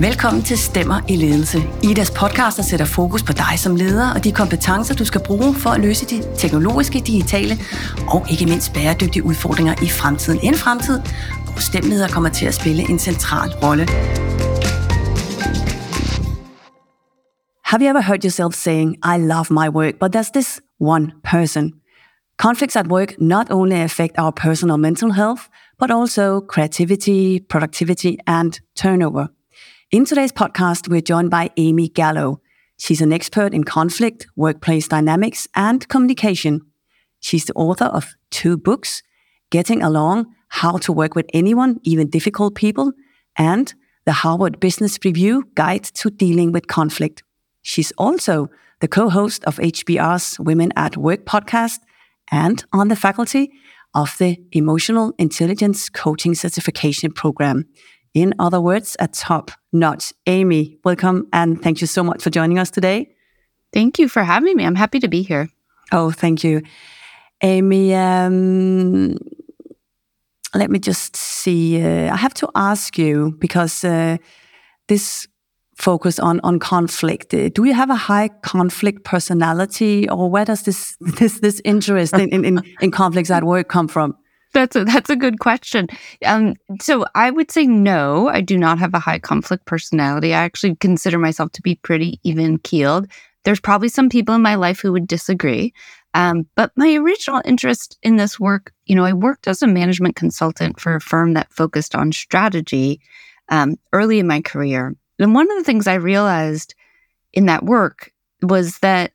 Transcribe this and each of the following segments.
Velkommen til Stemmer i Ledelse. Idas podcast, der sætter fokus på dig som leder og de kompetencer, du skal bruge for at løse de teknologiske, digitale og ikke mindst bæredygtige udfordringer i fremtiden. En fremtid, hvor stemmeleder kommer til at spille en central rolle. Have you ever heard yourself saying, I love my work, but there's this one person? Conflicts at work not only affect our personal mental health, but also creativity, productivity, and turnover. In today's podcast, we're joined by Amy Gallo. She's an expert in conflict, workplace dynamics, and communication. She's the author of two books Getting Along How to Work with Anyone, Even Difficult People, and the Harvard Business Review Guide to Dealing with Conflict. She's also the co host of HBR's Women at Work podcast and on the faculty of the Emotional Intelligence Coaching Certification Program. In other words, a top notch. Amy, welcome and thank you so much for joining us today. Thank you for having me. I'm happy to be here. Oh, thank you. Amy, um, let me just see. Uh, I have to ask you because uh, this focus on on conflict. Uh, do you have a high conflict personality, or where does this this this interest in, in, in conflicts at work come from? That's a, that's a good question. Um, so I would say no, I do not have a high conflict personality. I actually consider myself to be pretty even keeled. There's probably some people in my life who would disagree. Um, but my original interest in this work, you know, I worked as a management consultant for a firm that focused on strategy um, early in my career. And one of the things I realized in that work was that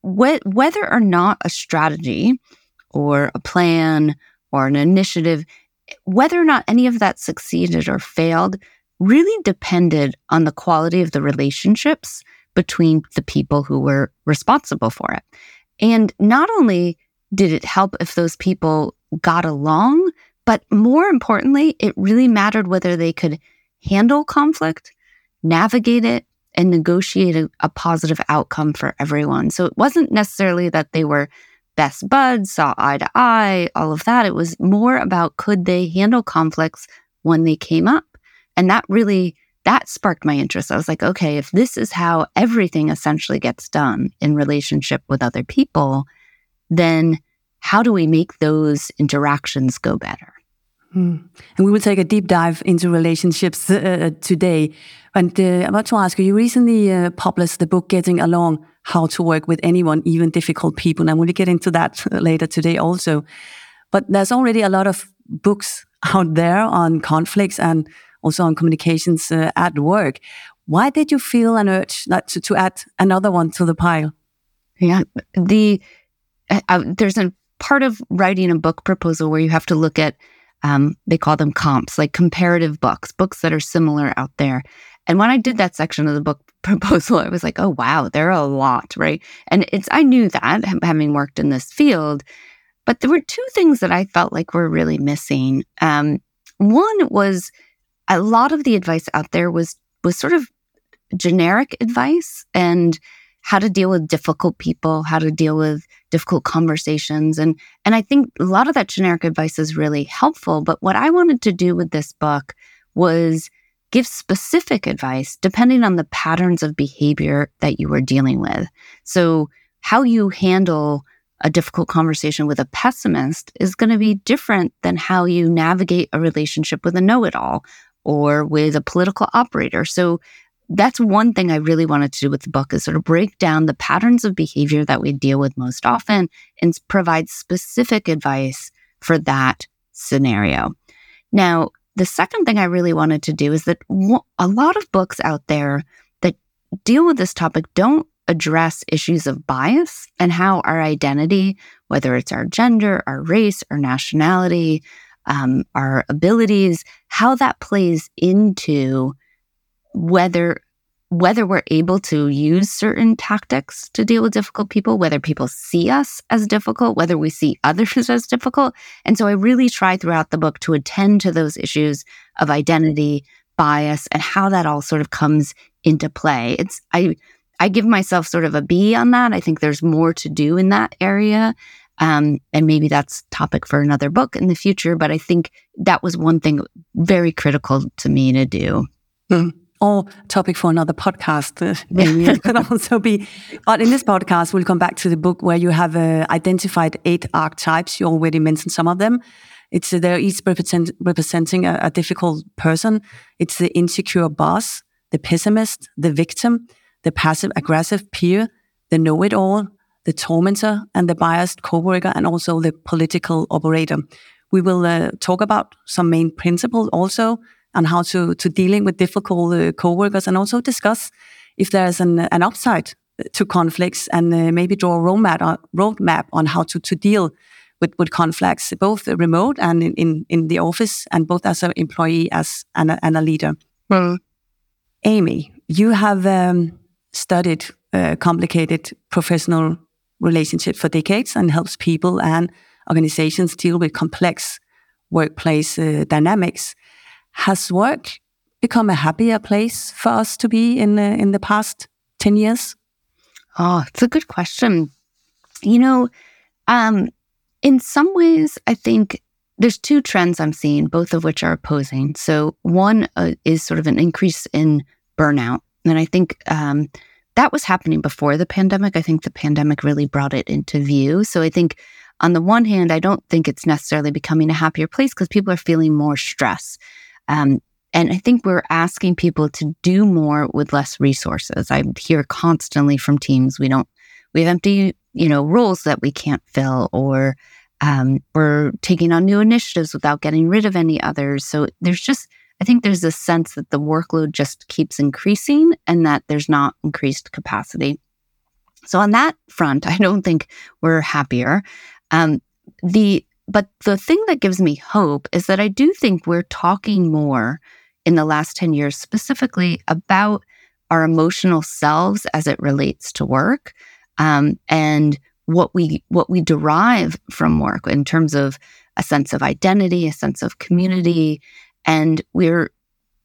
wh- whether or not a strategy or a plan or an initiative, whether or not any of that succeeded or failed really depended on the quality of the relationships between the people who were responsible for it. And not only did it help if those people got along, but more importantly, it really mattered whether they could handle conflict, navigate it, and negotiate a, a positive outcome for everyone. So it wasn't necessarily that they were best buds, saw eye to eye, all of that. It was more about could they handle conflicts when they came up? And that really that sparked my interest. I was like, okay, if this is how everything essentially gets done in relationship with other people, then how do we make those interactions go better? Hmm. And we will take a deep dive into relationships uh, today. And uh, I want to ask you, you recently uh, published the book Getting Along How to Work with Anyone, Even Difficult People. And we'll get into that later today also. But there's already a lot of books out there on conflicts and also on communications uh, at work. Why did you feel an urge to, to add another one to the pile? Yeah, the uh, uh, there's a part of writing a book proposal where you have to look at um, they call them comps, like comparative books, books that are similar out there. And when I did that section of the book proposal, I was like, oh, wow, there are a lot, right? And it's, I knew that having worked in this field, but there were two things that I felt like were really missing. Um, one was a lot of the advice out there was, was sort of generic advice and how to deal with difficult people, how to deal with difficult conversations. And, and I think a lot of that generic advice is really helpful. But what I wanted to do with this book was give specific advice depending on the patterns of behavior that you are dealing with. So how you handle a difficult conversation with a pessimist is going to be different than how you navigate a relationship with a know-it-all or with a political operator. So that's one thing I really wanted to do with the book is sort of break down the patterns of behavior that we deal with most often and provide specific advice for that scenario. Now, the second thing I really wanted to do is that a lot of books out there that deal with this topic don't address issues of bias and how our identity, whether it's our gender, our race, our nationality, um, our abilities, how that plays into whether whether we're able to use certain tactics to deal with difficult people, whether people see us as difficult, whether we see others as difficult. And so I really try throughout the book to attend to those issues of identity, bias, and how that all sort of comes into play. It's I I give myself sort of a B on that. I think there's more to do in that area. Um, and maybe that's topic for another book in the future. But I think that was one thing very critical to me to do. Mm topic for another podcast. Maybe it could also be. But in this podcast, we'll come back to the book where you have uh, identified eight archetypes. You already mentioned some of them. It's uh, they're each represent, representing a, a difficult person. It's the insecure boss, the pessimist, the victim, the passive aggressive peer, the know-it-all, the tormentor, and the biased coworker, and also the political operator. We will uh, talk about some main principles also on how to to dealing with difficult uh, coworkers, and also discuss if there's an an upside to conflicts, and uh, maybe draw a roadmap uh, roadmap on how to to deal with with conflicts, both remote and in in, in the office, and both as an employee as and a, and a leader. Well, Amy, you have um, studied uh, complicated professional relationships for decades and helps people and organizations deal with complex workplace uh, dynamics. Has work become a happier place for us to be in uh, in the past 10 years? Oh, it's a good question. You know, um, in some ways, I think there's two trends I'm seeing, both of which are opposing. So, one uh, is sort of an increase in burnout. And I think um, that was happening before the pandemic. I think the pandemic really brought it into view. So, I think on the one hand, I don't think it's necessarily becoming a happier place because people are feeling more stress. Um, and I think we're asking people to do more with less resources. I hear constantly from teams, we don't, we have empty, you know, roles that we can't fill, or um, we're taking on new initiatives without getting rid of any others. So there's just, I think there's a sense that the workload just keeps increasing and that there's not increased capacity. So on that front, I don't think we're happier. Um, the but the thing that gives me hope is that I do think we're talking more in the last 10 years specifically about our emotional selves as it relates to work um, and what we what we derive from work in terms of a sense of identity a sense of community and we're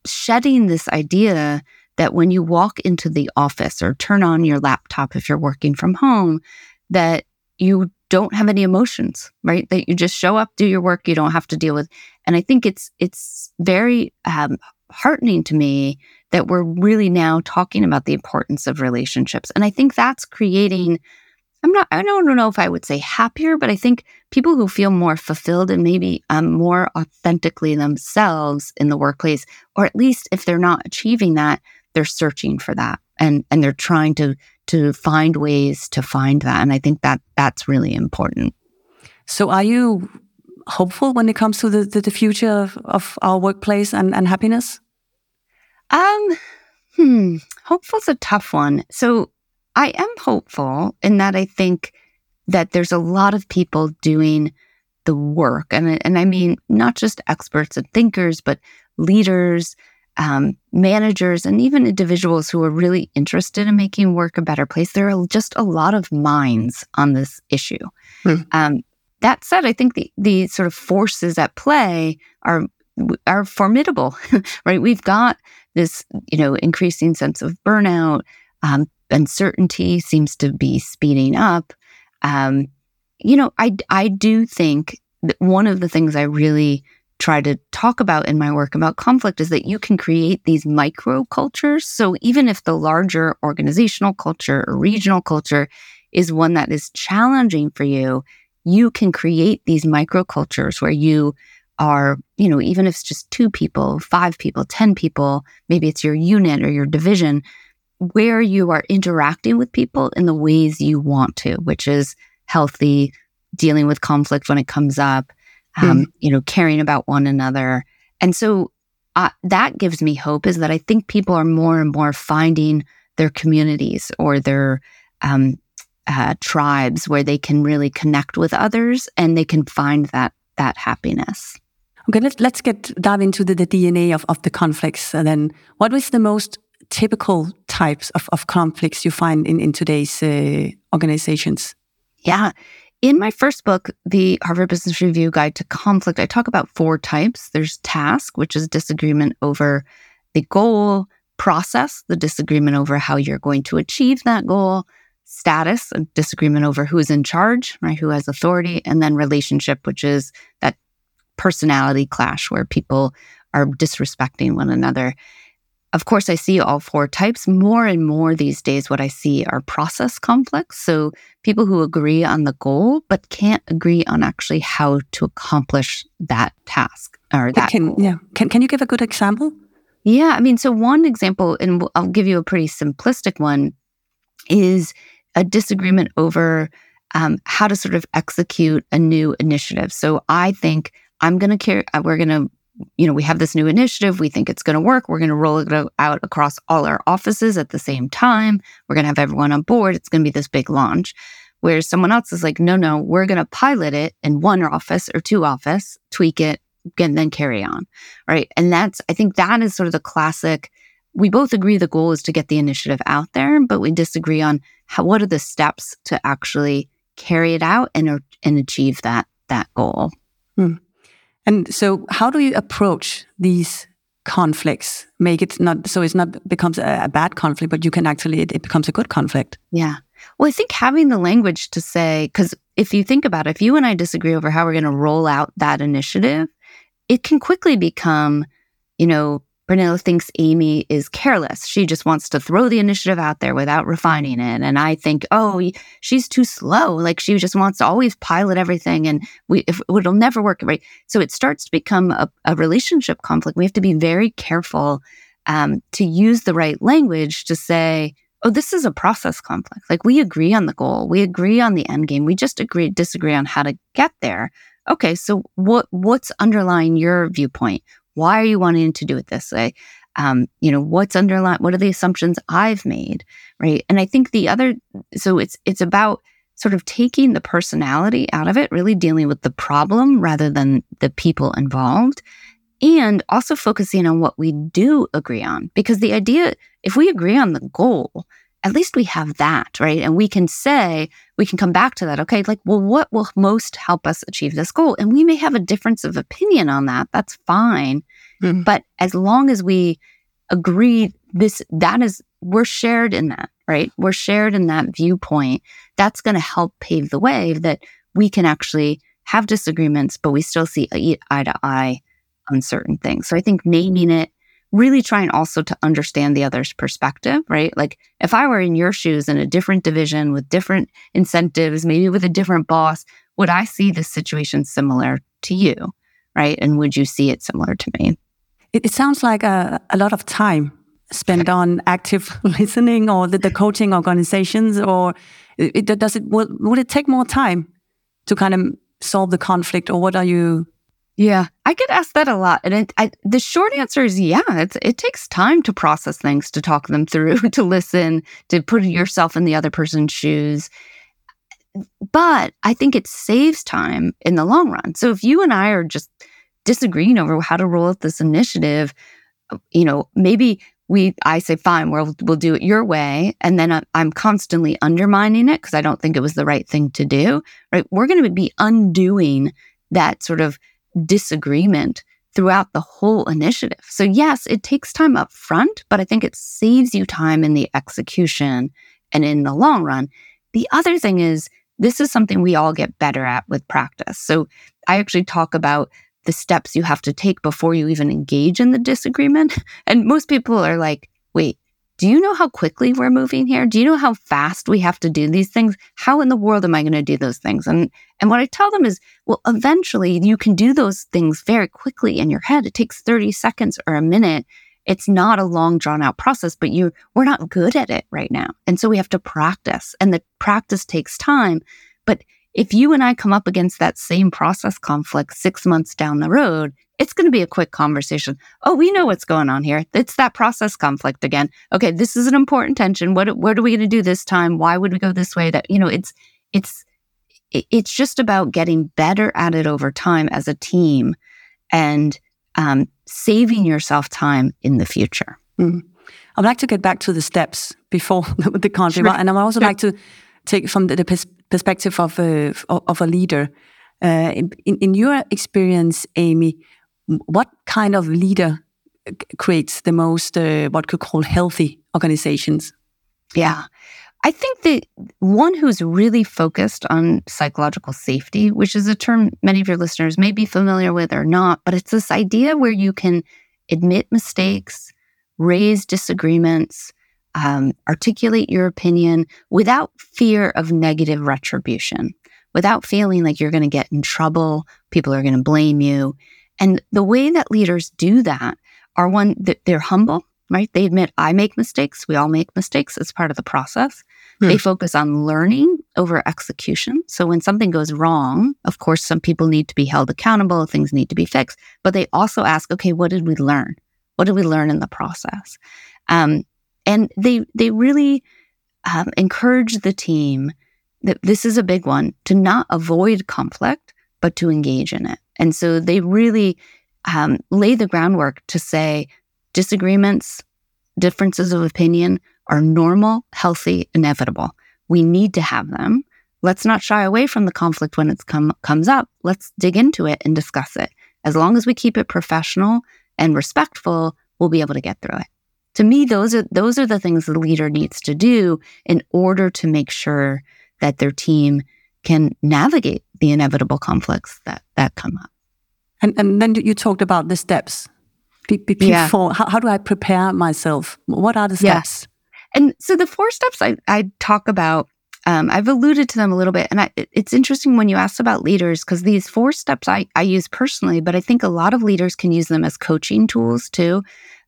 shedding this idea that when you walk into the office or turn on your laptop if you're working from home that you don't have any emotions, right? That you just show up, do your work, you don't have to deal with. And I think it's it's very um, heartening to me that we're really now talking about the importance of relationships. And I think that's creating. I'm not. I don't know if I would say happier, but I think people who feel more fulfilled and maybe um, more authentically themselves in the workplace, or at least if they're not achieving that, they're searching for that and and they're trying to to find ways to find that. And I think that that's really important. So, are you hopeful when it comes to the, the, the future of, of, our workplace and, and happiness? Um, hmm, hopeful's a tough one. So, I am hopeful in that I think that there's a lot of people doing the work, and and I mean not just experts and thinkers, but leaders, um, managers and even individuals who are really interested in making work a better place. There are just a lot of minds on this issue. Hmm. Um, that said, I think the the sort of forces at play are are formidable, right? We've got this, you know, increasing sense of burnout. Um, uncertainty seems to be speeding up. Um, you know, I I do think that one of the things I really try to talk about in my work about conflict is that you can create these micro cultures. So even if the larger organizational culture or regional culture is one that is challenging for you, you can create these micro cultures where you are, you know, even if it's just two people, five people, 10 people, maybe it's your unit or your division, where you are interacting with people in the ways you want to, which is healthy, dealing with conflict when it comes up, um, mm. you know, caring about one another. And so uh, that gives me hope is that I think people are more and more finding their communities or their um, uh, tribes where they can really connect with others and they can find that that happiness. Okay, let's let's get dive into the, the DNA of, of the conflicts. And then, what is the most typical types of, of conflicts you find in, in today's uh, organizations? Yeah, in my first book, the Harvard Business Review Guide to Conflict, I talk about four types. There's task, which is disagreement over the goal, process, the disagreement over how you're going to achieve that goal, status, a disagreement over who's in charge, right, who has authority, and then relationship, which is that personality clash where people are disrespecting one another. Of course, I see all four types. More and more these days, what I see are process conflicts. So people who agree on the goal, but can't agree on actually how to accomplish that task or that. Can, goal. yeah. Can, can you give a good example? Yeah. I mean, so one example, and I'll give you a pretty simplistic one, is a disagreement over um, how to sort of execute a new initiative. So I think I'm going to care, uh, we're going to you know, we have this new initiative. We think it's going to work. We're going to roll it out across all our offices at the same time. We're going to have everyone on board. It's going to be this big launch. Where someone else is like, no, no, we're going to pilot it in one office or two office, tweak it, and then carry on. Right. And that's, I think that is sort of the classic. We both agree the goal is to get the initiative out there, but we disagree on how, what are the steps to actually carry it out and, and achieve that, that goal. Hmm. And so, how do you approach these conflicts? Make it not so it's not becomes a, a bad conflict, but you can actually it, it becomes a good conflict. Yeah. Well, I think having the language to say, because if you think about it, if you and I disagree over how we're going to roll out that initiative, it can quickly become, you know, Brunella thinks Amy is careless. She just wants to throw the initiative out there without refining it. And I think, oh, she's too slow. Like she just wants to always pilot everything and we, if, it'll never work. Right. So it starts to become a, a relationship conflict. We have to be very careful um, to use the right language to say, oh, this is a process conflict. Like we agree on the goal. We agree on the end game. We just agree, disagree on how to get there. Okay. So what, what's underlying your viewpoint? Why are you wanting to do it this way? Um, you know, what's underlying, what are the assumptions I've made? Right. And I think the other, so it's, it's about sort of taking the personality out of it, really dealing with the problem rather than the people involved. And also focusing on what we do agree on. Because the idea, if we agree on the goal, at least we have that, right? And we can say, we can come back to that. Okay, like, well, what will most help us achieve this goal? And we may have a difference of opinion on that. That's fine. Mm-hmm. But as long as we agree, this, that is, we're shared in that, right? We're shared in that viewpoint. That's going to help pave the way that we can actually have disagreements, but we still see eye to eye on certain things. So I think naming it really trying also to understand the other's perspective, right? Like if I were in your shoes in a different division with different incentives, maybe with a different boss, would I see this situation similar to you, right? And would you see it similar to me? It, it sounds like a, a lot of time spent on active listening or the, the coaching organizations, or it, does it would, would it take more time to kind of solve the conflict, or what are you yeah, I get asked that a lot, and it, I, the short answer is yeah. It's, it takes time to process things, to talk them through, to listen, to put yourself in the other person's shoes. But I think it saves time in the long run. So if you and I are just disagreeing over how to roll out this initiative, you know, maybe we I say fine, we'll we'll do it your way, and then I'm constantly undermining it because I don't think it was the right thing to do. Right? We're going to be undoing that sort of disagreement throughout the whole initiative. So, yes, it takes time up front, but I think it saves you time in the execution and in the long run. The other thing is, this is something we all get better at with practice. So, I actually talk about the steps you have to take before you even engage in the disagreement. And most people are like, wait, do you know how quickly we're moving here? Do you know how fast we have to do these things? How in the world am I going to do those things? And and what I tell them is, well, eventually you can do those things very quickly in your head. It takes 30 seconds or a minute. It's not a long drawn out process, but you we're not good at it right now. And so we have to practice. And the practice takes time. But if you and I come up against that same process conflict 6 months down the road, it's going to be a quick conversation. Oh, we know what's going on here. It's that process conflict again. Okay, this is an important tension. What what are we going to do this time? Why would we go this way? That you know, it's it's it's just about getting better at it over time as a team, and um, saving yourself time in the future. Mm. I'd like to get back to the steps before the conflict, sure. and I'd also sure. like to take from the, the pers- perspective of a of a leader. Uh, in, in your experience, Amy, what kind of leader creates the most uh, what could call healthy organizations? Yeah. I think that one who's really focused on psychological safety, which is a term many of your listeners may be familiar with or not, but it's this idea where you can admit mistakes, raise disagreements, um, articulate your opinion without fear of negative retribution, without feeling like you're going to get in trouble, people are going to blame you. And the way that leaders do that are one that they're humble, right? They admit, I make mistakes. We all make mistakes. as part of the process. Hmm. They focus on learning over execution. So when something goes wrong, of course, some people need to be held accountable, things need to be fixed, but they also ask, okay, what did we learn? What did we learn in the process? Um, and they they really um, encourage the team that this is a big one to not avoid conflict, but to engage in it. And so they really um, lay the groundwork to say disagreements, differences of opinion are normal, healthy, inevitable. We need to have them. Let's not shy away from the conflict when it come, comes up. Let's dig into it and discuss it. As long as we keep it professional and respectful, we'll be able to get through it. To me, those are those are the things the leader needs to do in order to make sure that their team can navigate the inevitable conflicts that that come up. And and then you talked about the steps before. Yeah. How, how do I prepare myself? What are the steps? Yes. And so the four steps I, I talk about, um, I've alluded to them a little bit. And I, it's interesting when you ask about leaders, because these four steps I, I use personally, but I think a lot of leaders can use them as coaching tools too.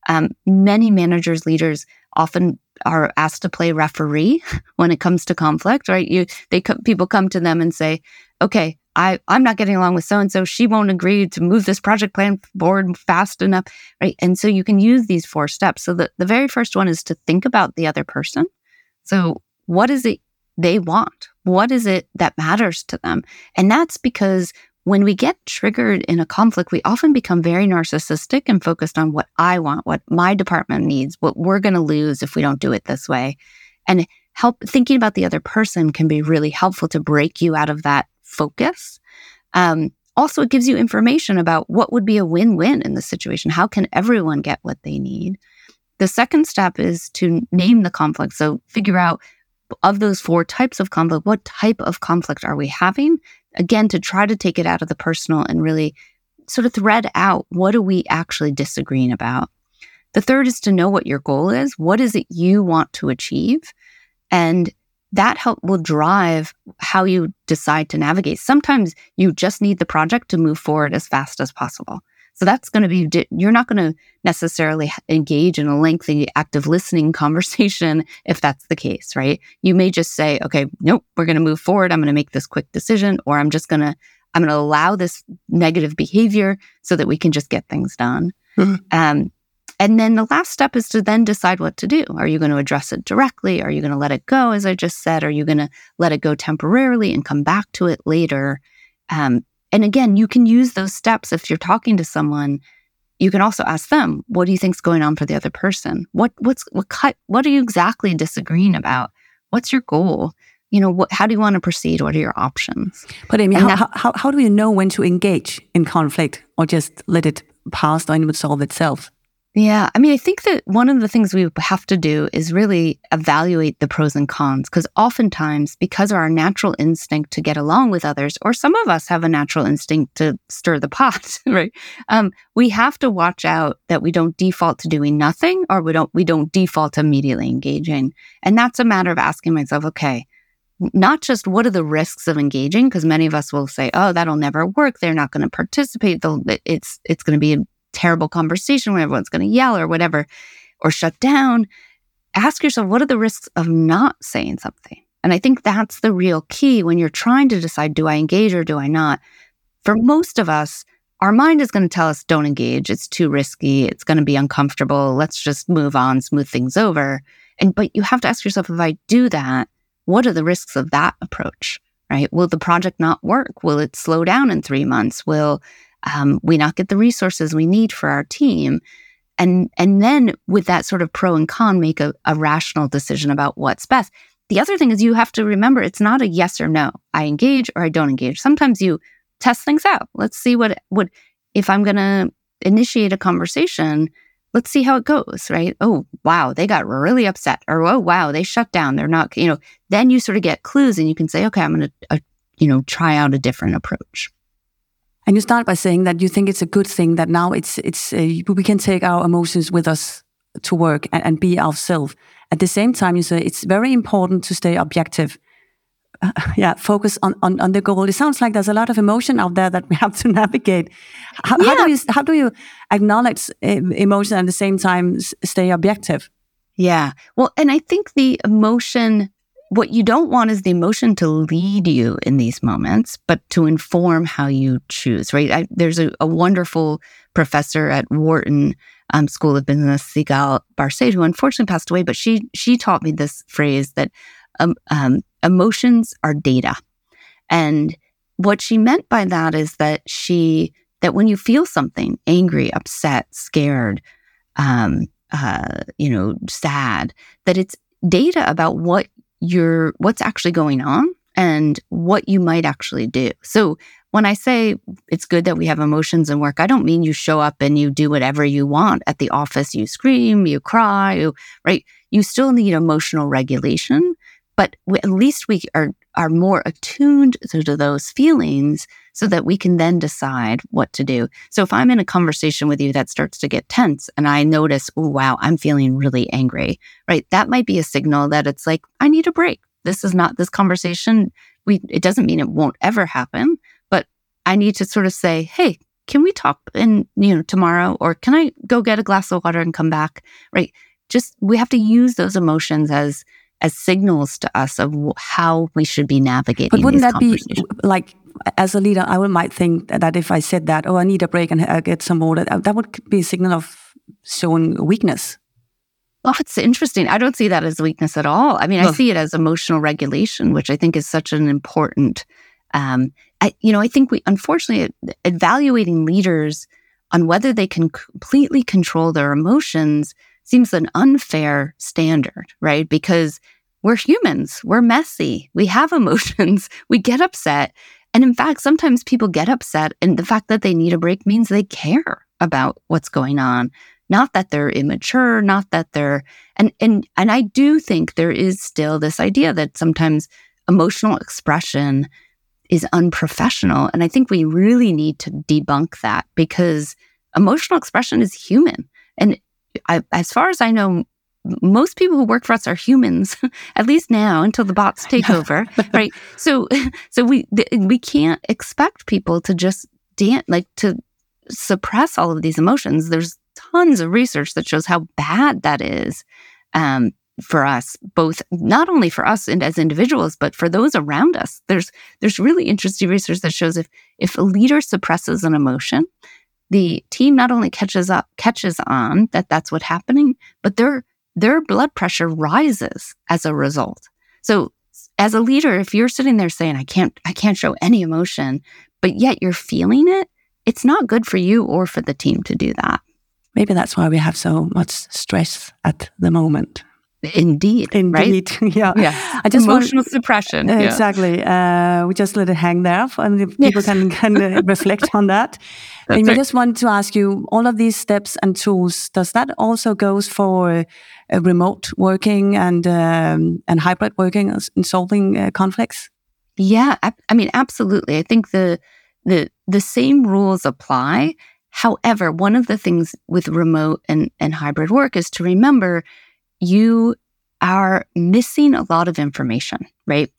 Um, many managers, leaders often are asked to play referee when it comes to conflict, right? You, they, people come to them and say, okay, I, I'm not getting along with so and so. She won't agree to move this project plan forward fast enough. Right. And so you can use these four steps. So the, the very first one is to think about the other person. So what is it they want? What is it that matters to them? And that's because when we get triggered in a conflict, we often become very narcissistic and focused on what I want, what my department needs, what we're going to lose if we don't do it this way. And help thinking about the other person can be really helpful to break you out of that focus. Um, also, it gives you information about what would be a win win in the situation. How can everyone get what they need? The second step is to name the conflict. So, figure out of those four types of conflict, what type of conflict are we having? Again, to try to take it out of the personal and really sort of thread out what are we actually disagreeing about. The third is to know what your goal is. What is it you want to achieve? And that help will drive how you decide to navigate. Sometimes you just need the project to move forward as fast as possible. So that's going to be, you're not going to necessarily engage in a lengthy active listening conversation if that's the case, right? You may just say, okay, nope, we're going to move forward. I'm going to make this quick decision, or I'm just going to, I'm going to allow this negative behavior so that we can just get things done. Mm-hmm. Um, and then the last step is to then decide what to do. Are you going to address it directly? Are you going to let it go, as I just said? Are you going to let it go temporarily and come back to it later? Um, and again, you can use those steps if you're talking to someone. You can also ask them, "What do you think's going on for the other person? What what's what cut? What are you exactly disagreeing about? What's your goal? You know, what, how do you want to proceed? What are your options?" But Amy, how, that, how, how do you know when to engage in conflict or just let it pass and it would solve itself? Yeah. I mean, I think that one of the things we have to do is really evaluate the pros and cons because oftentimes, because of our natural instinct to get along with others, or some of us have a natural instinct to stir the pot, right? Um, we have to watch out that we don't default to doing nothing or we don't, we don't default to immediately engaging. And that's a matter of asking myself, okay, not just what are the risks of engaging because many of us will say oh that'll never work they're not going to participate They'll, it's it's going to be terrible conversation where everyone's going to yell or whatever, or shut down, ask yourself, what are the risks of not saying something? And I think that's the real key when you're trying to decide, do I engage or do I not? For most of us, our mind is going to tell us, don't engage. It's too risky. It's going to be uncomfortable. Let's just move on, smooth things over. And, but you have to ask yourself, if I do that, what are the risks of that approach? Right? Will the project not work? Will it slow down in three months? Will um, we not get the resources we need for our team. And and then with that sort of pro and con make a, a rational decision about what's best. The other thing is you have to remember it's not a yes or no. I engage or i don't engage. Sometimes you test things out. Let's see what what if i'm going to initiate a conversation let's see how it goes right? Oh wow they got really upset. Or oh wow they shut down. They're not you know then you sort of get clues and you can say okay i'm going to uh, you know try out a different approach and you start by saying that you think it's a good thing that now it's it's uh, we can take our emotions with us to work and, and be ourselves. At the same time, you say it's very important to stay objective. Uh, yeah, focus on, on, on the goal. It sounds like there's a lot of emotion out there that we have to navigate. How, yeah. how do you how do you acknowledge uh, emotion and at the same time stay objective? Yeah. Well, and I think the emotion what you don't want is the emotion to lead you in these moments, but to inform how you choose, right? I, there's a, a, wonderful professor at Wharton um, School of Business, Sigal Barsade, who unfortunately passed away, but she she taught me this phrase that um, um, emotions are data, and what she meant by that is that she that when you feel something angry, upset, scared, um, uh, you know, sad, that it's data about what you're what's actually going on and what you might actually do. So when I say it's good that we have emotions in work, I don't mean you show up and you do whatever you want at the office. You scream, you cry, you, right? You still need emotional regulation, but at least we are are more attuned to, those feelings so that we can then decide what to do. So if I'm in a conversation with you that starts to get tense and I notice, oh wow, I'm feeling really angry, right? That might be a signal that it's like I need a break. This is not this conversation. We it doesn't mean it won't ever happen, but I need to sort of say, hey, can we talk in, you know, tomorrow? Or can I go get a glass of water and come back? Right. Just we have to use those emotions as as signals to us of how we should be navigating. But wouldn't that be like, as a leader, I would might think that if I said that, oh, I need a break and I get some water, that would be a signal of showing weakness. Well, it's interesting. I don't see that as weakness at all. I mean, I see it as emotional regulation, which I think is such an important um, I, you know, I think we, unfortunately, evaluating leaders on whether they can completely control their emotions seems an unfair standard, right? Because we're humans, we're messy, we have emotions, we get upset. And in fact, sometimes people get upset, and the fact that they need a break means they care about what's going on. Not that they're immature, not that they're and and and I do think there is still this idea that sometimes emotional expression is unprofessional. And I think we really need to debunk that because emotional expression is human. And I, as far as I know, most people who work for us are humans, at least now until the bots take over, right? So, so we we can't expect people to just dance like to suppress all of these emotions. There's tons of research that shows how bad that is. Um, for us both not only for us and as individuals but for those around us there's there's really interesting research that shows if if a leader suppresses an emotion the team not only catches up catches on that that's what's happening but their their blood pressure rises as a result so as a leader if you're sitting there saying i can't i can't show any emotion but yet you're feeling it it's not good for you or for the team to do that maybe that's why we have so much stress at the moment Indeed. Indeed. Right? yeah. yeah. I just Emotional want, suppression. Uh, exactly. Uh, we just let it hang there and people yes. can, can reflect on that. That's and right. I just want to ask you all of these steps and tools, does that also goes for uh, remote working and um, and hybrid working in solving uh, conflicts? Yeah, I, I mean, absolutely. I think the the the same rules apply. However, one of the things with remote and, and hybrid work is to remember you are missing a lot of information, right?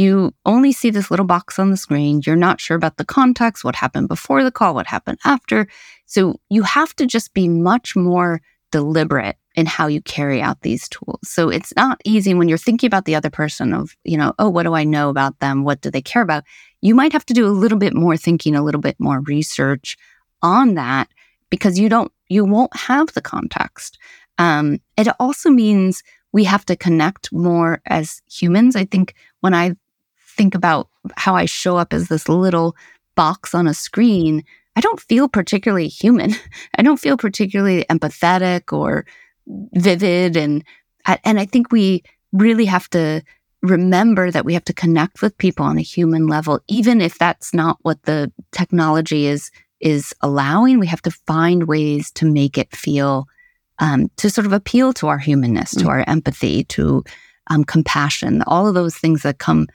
You only see this little box on the screen. You're not sure about the context, what happened before the call, what happened after. So you have to just be much more deliberate in how you carry out these tools. So it's not easy when you're thinking about the other person of, you know, oh, what do I know about them? What do they care about? You might have to do a little bit more thinking, a little bit more research on that because you don't, you won't have the context. Um, it also means we have to connect more as humans. I think when I think about how I show up as this little box on a screen, I don't feel particularly human. I don't feel particularly empathetic or vivid. And, and I think we really have to remember that we have to connect with people on a human level, even if that's not what the technology is, is allowing. We have to find ways to make it feel um, to sort of appeal to our humanness, to mm. our empathy, to um, compassion, all of those things that come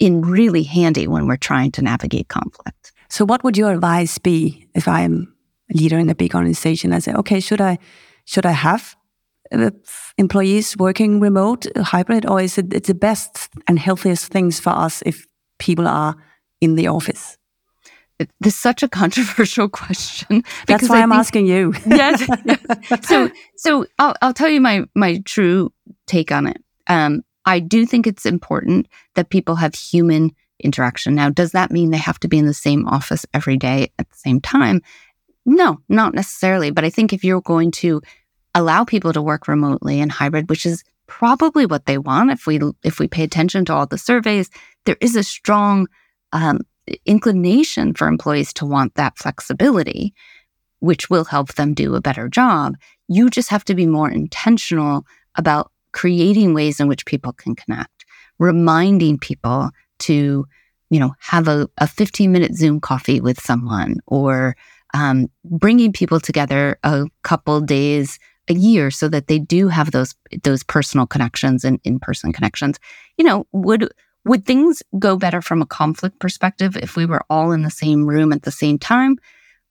in really handy when we're trying to navigate conflict. So, what would your advice be if I'm a leader in a big organization? I say, okay, should I should I have employees working remote, uh, hybrid, or is it it's the best and healthiest things for us if people are in the office? This is such a controversial question. That's why I am asking you. yes. So, so I'll, I'll tell you my my true take on it. Um, I do think it's important that people have human interaction. Now, does that mean they have to be in the same office every day at the same time? No, not necessarily. But I think if you're going to allow people to work remotely and hybrid, which is probably what they want, if we if we pay attention to all the surveys, there is a strong um, inclination for employees to want that flexibility, which will help them do a better job. You just have to be more intentional about creating ways in which people can connect, reminding people to, you know, have a, a 15 minute Zoom coffee with someone or um, bringing people together a couple days a year so that they do have those those personal connections and in-person connections. You know would would things go better from a conflict perspective if we were all in the same room at the same time?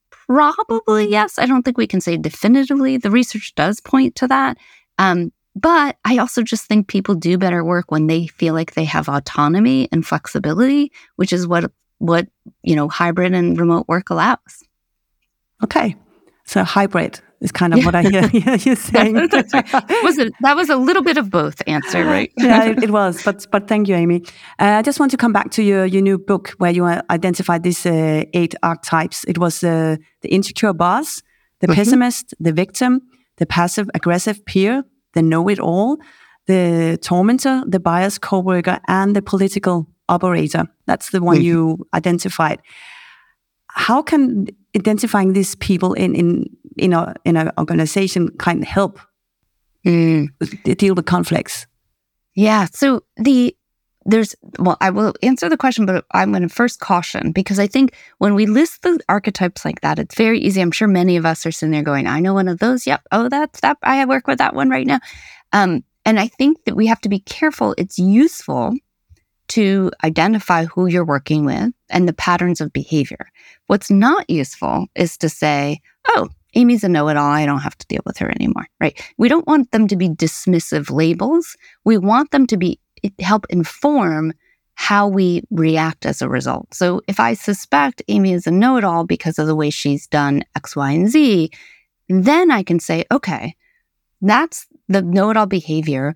Probably yes. I don't think we can say definitively. The research does point to that. Um, but i also just think people do better work when they feel like they have autonomy and flexibility which is what what you know hybrid and remote work allows Okay. So hybrid is kind of what I hear, you saying. was it, that was a little bit of both answer, right? yeah, it, it, was. But but thank you, Amy. Uh, I just want to come back to your your new book where you identified these uh, eight archetypes. It was uh, the insecure boss, the mm -hmm. pessimist, the victim, the passive aggressive peer, the know-it-all, the tormentor, the biased coworker, and the political operator. That's the one mm -hmm. you identified. How can identifying these people in in in a in an organization can help mm. deal with conflicts? Yeah. So the there's well, I will answer the question, but I'm going to first caution because I think when we list the archetypes like that, it's very easy. I'm sure many of us are sitting there going, "I know one of those. Yep. Oh, that's that. I work with that one right now." Um, and I think that we have to be careful. It's useful to identify who you're working with and the patterns of behavior. What's not useful is to say, oh, Amy's a know it all. I don't have to deal with her anymore, right? We don't want them to be dismissive labels. We want them to be help inform how we react as a result. So if I suspect Amy is a know it all because of the way she's done X, Y, and Z, then I can say, okay, that's the know it all behavior.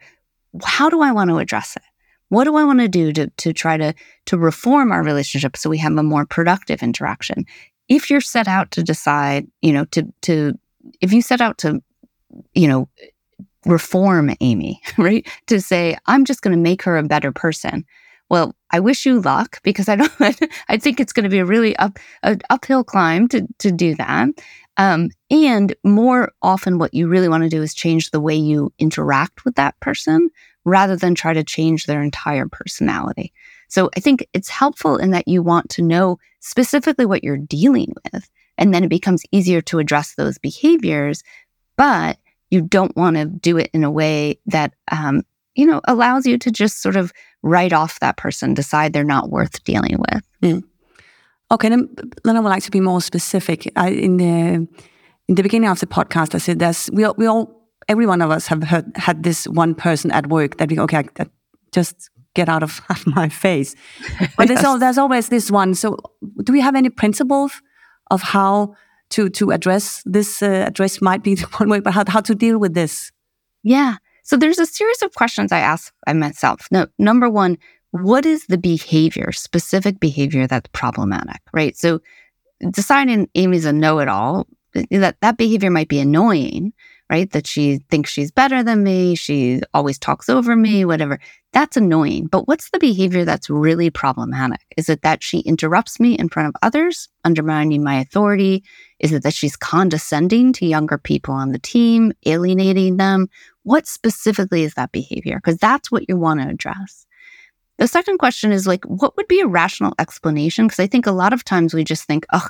How do I want to address it? What do I want to do to, to try to, to reform our relationship so we have a more productive interaction? If you're set out to decide, you know, to, to, if you set out to, you know, reform Amy, right? To say, I'm just going to make her a better person. Well, I wish you luck because I don't, I think it's going to be a really up, a uphill climb to, to do that. Um, and more often, what you really want to do is change the way you interact with that person rather than try to change their entire personality. So I think it's helpful in that you want to know specifically what you're dealing with. And then it becomes easier to address those behaviors, but you don't want to do it in a way that, um, you know, allows you to just sort of write off that person, decide they're not worth dealing with. Mm. Okay, then, then I would like to be more specific. I, in the in the beginning of the podcast, I said there's we all, we all every one of us have heard, had this one person at work that we okay, I, just get out of my face. But yes. there's, there's always this one. So, do we have any principles of how to to address this? Uh, address might be the one way, but how how to deal with this? Yeah. So there's a series of questions I ask myself. No, number one, what is the behavior, specific behavior that's problematic, right? So deciding Amy's a know-it-all, that that behavior might be annoying, right? That she thinks she's better than me. She always talks over me, mm-hmm. whatever. That's annoying. But what's the behavior that's really problematic? Is it that she interrupts me in front of others, undermining my authority? Is it that she's condescending to younger people on the team, alienating them? What specifically is that behavior? Because that's what you want to address. The second question is like, what would be a rational explanation? Because I think a lot of times we just think, oh,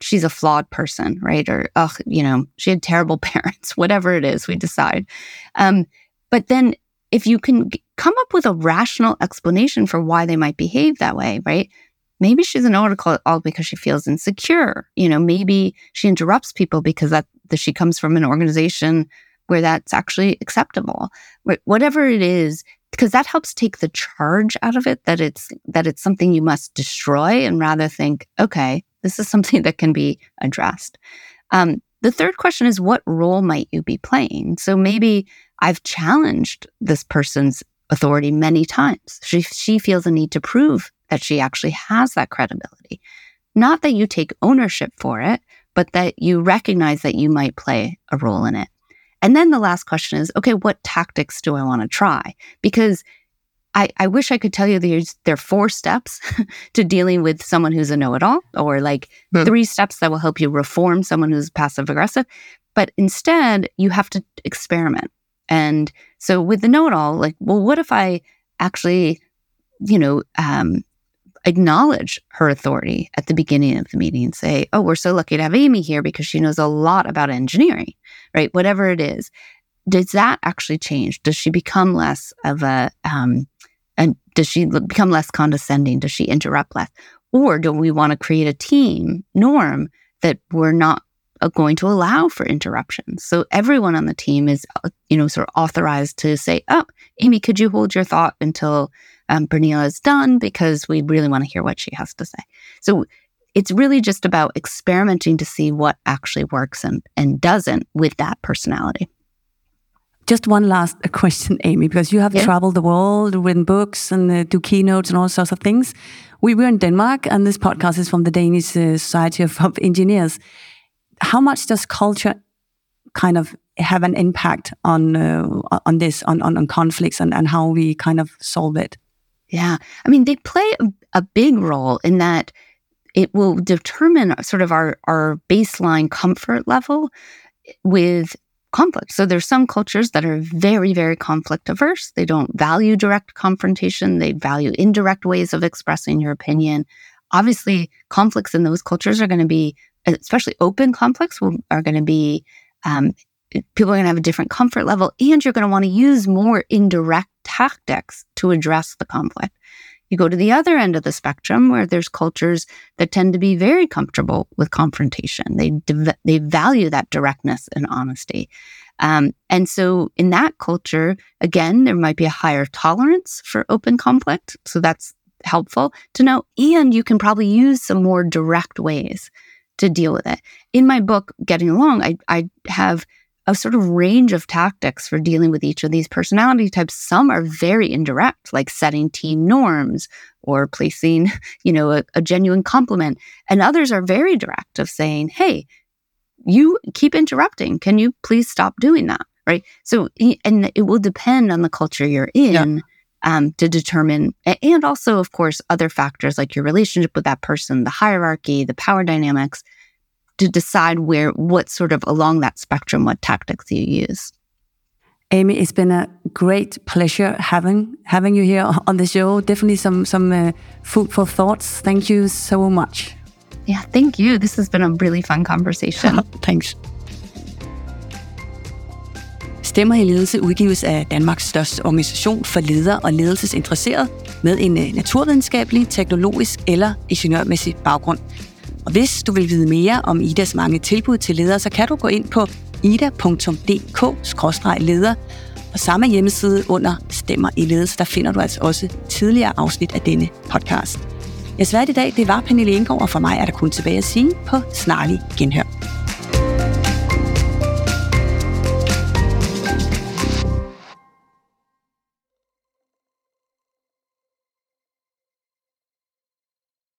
she's a flawed person, right? Or, oh, you know, she had terrible parents, whatever it is we decide. Um, but then if you can g- come up with a rational explanation for why they might behave that way, right? Maybe she's an article all because she feels insecure. You know, maybe she interrupts people because that, that she comes from an organization where that's actually acceptable. Right? Whatever it is, because that helps take the charge out of it that it's that it's something you must destroy and rather think, okay, this is something that can be addressed. Um, the third question is what role might you be playing? So maybe I've challenged this person's authority many times. She, she feels a need to prove that she actually has that credibility. Not that you take ownership for it, but that you recognize that you might play a role in it. And then the last question is, okay, what tactics do I want to try? Because I, I wish I could tell you there's there are four steps to dealing with someone who's a know-it-all, or like mm. three steps that will help you reform someone who's passive aggressive. But instead, you have to experiment. And so with the know-it-all, like, well, what if I actually, you know, um, acknowledge her authority at the beginning of the meeting and say, oh, we're so lucky to have Amy here because she knows a lot about engineering, right? Whatever it is. Does that actually change? Does she become less of a, um, and does she become less condescending? Does she interrupt less? Or do we want to create a team norm that we're not uh, going to allow for interruptions? So everyone on the team is, uh, you know, sort of authorized to say, oh, Amy, could you hold your thought until um, is done because we really want to hear what she has to say. So it's really just about experimenting to see what actually works and, and doesn't with that personality. Just one last question, Amy, because you have yeah. traveled the world, written books, and uh, do keynotes and all sorts of things. We were in Denmark, and this podcast is from the Danish uh, Society of, of Engineers. How much does culture kind of have an impact on uh, on this, on, on, on conflicts, and, and how we kind of solve it? Yeah. I mean, they play a, a big role in that it will determine sort of our, our baseline comfort level with conflict. So there's some cultures that are very, very conflict averse. They don't value direct confrontation. They value indirect ways of expressing your opinion. Obviously, conflicts in those cultures are going to be, especially open conflicts, will, are going to be um, people are going to have a different comfort level and you're going to want to use more indirect tactics to address the conflict. You go to the other end of the spectrum where there's cultures that tend to be very comfortable with confrontation. They they value that directness and honesty. Um, and so in that culture, again, there might be a higher tolerance for open conflict. So that's helpful to know. And you can probably use some more direct ways to deal with it. In my book, Getting Along, I, I have a sort of range of tactics for dealing with each of these personality types. Some are very indirect, like setting team norms or placing, you know, a, a genuine compliment. And others are very direct of saying, hey, you keep interrupting. Can you please stop doing that? Right. So, and it will depend on the culture you're in. Yeah. Um, to determine, and also, of course, other factors like your relationship with that person, the hierarchy, the power dynamics to decide where, what sort of along that spectrum, what tactics you use. Amy, it's been a great pleasure having having you here on the show. Definitely some some uh, food for thoughts. Thank you so much. Yeah, thank you. This has been a really fun conversation. Thanks. Stemmer i ledelse udgives af Danmarks største organisation for ledere og ledelsesinteresserede med en øh, naturvidenskabelig, teknologisk eller ingeniørmæssig baggrund. Og hvis du vil vide mere om Idas mange tilbud til ledere, så kan du gå ind på ida.dk-leder. På samme hjemmeside under Stemmer i ledelse, der finder du altså også tidligere afsnit af denne podcast. Jeg svært i dag, det var Pernille Indgaard, og for mig er der kun tilbage at sige på snarlig genhør.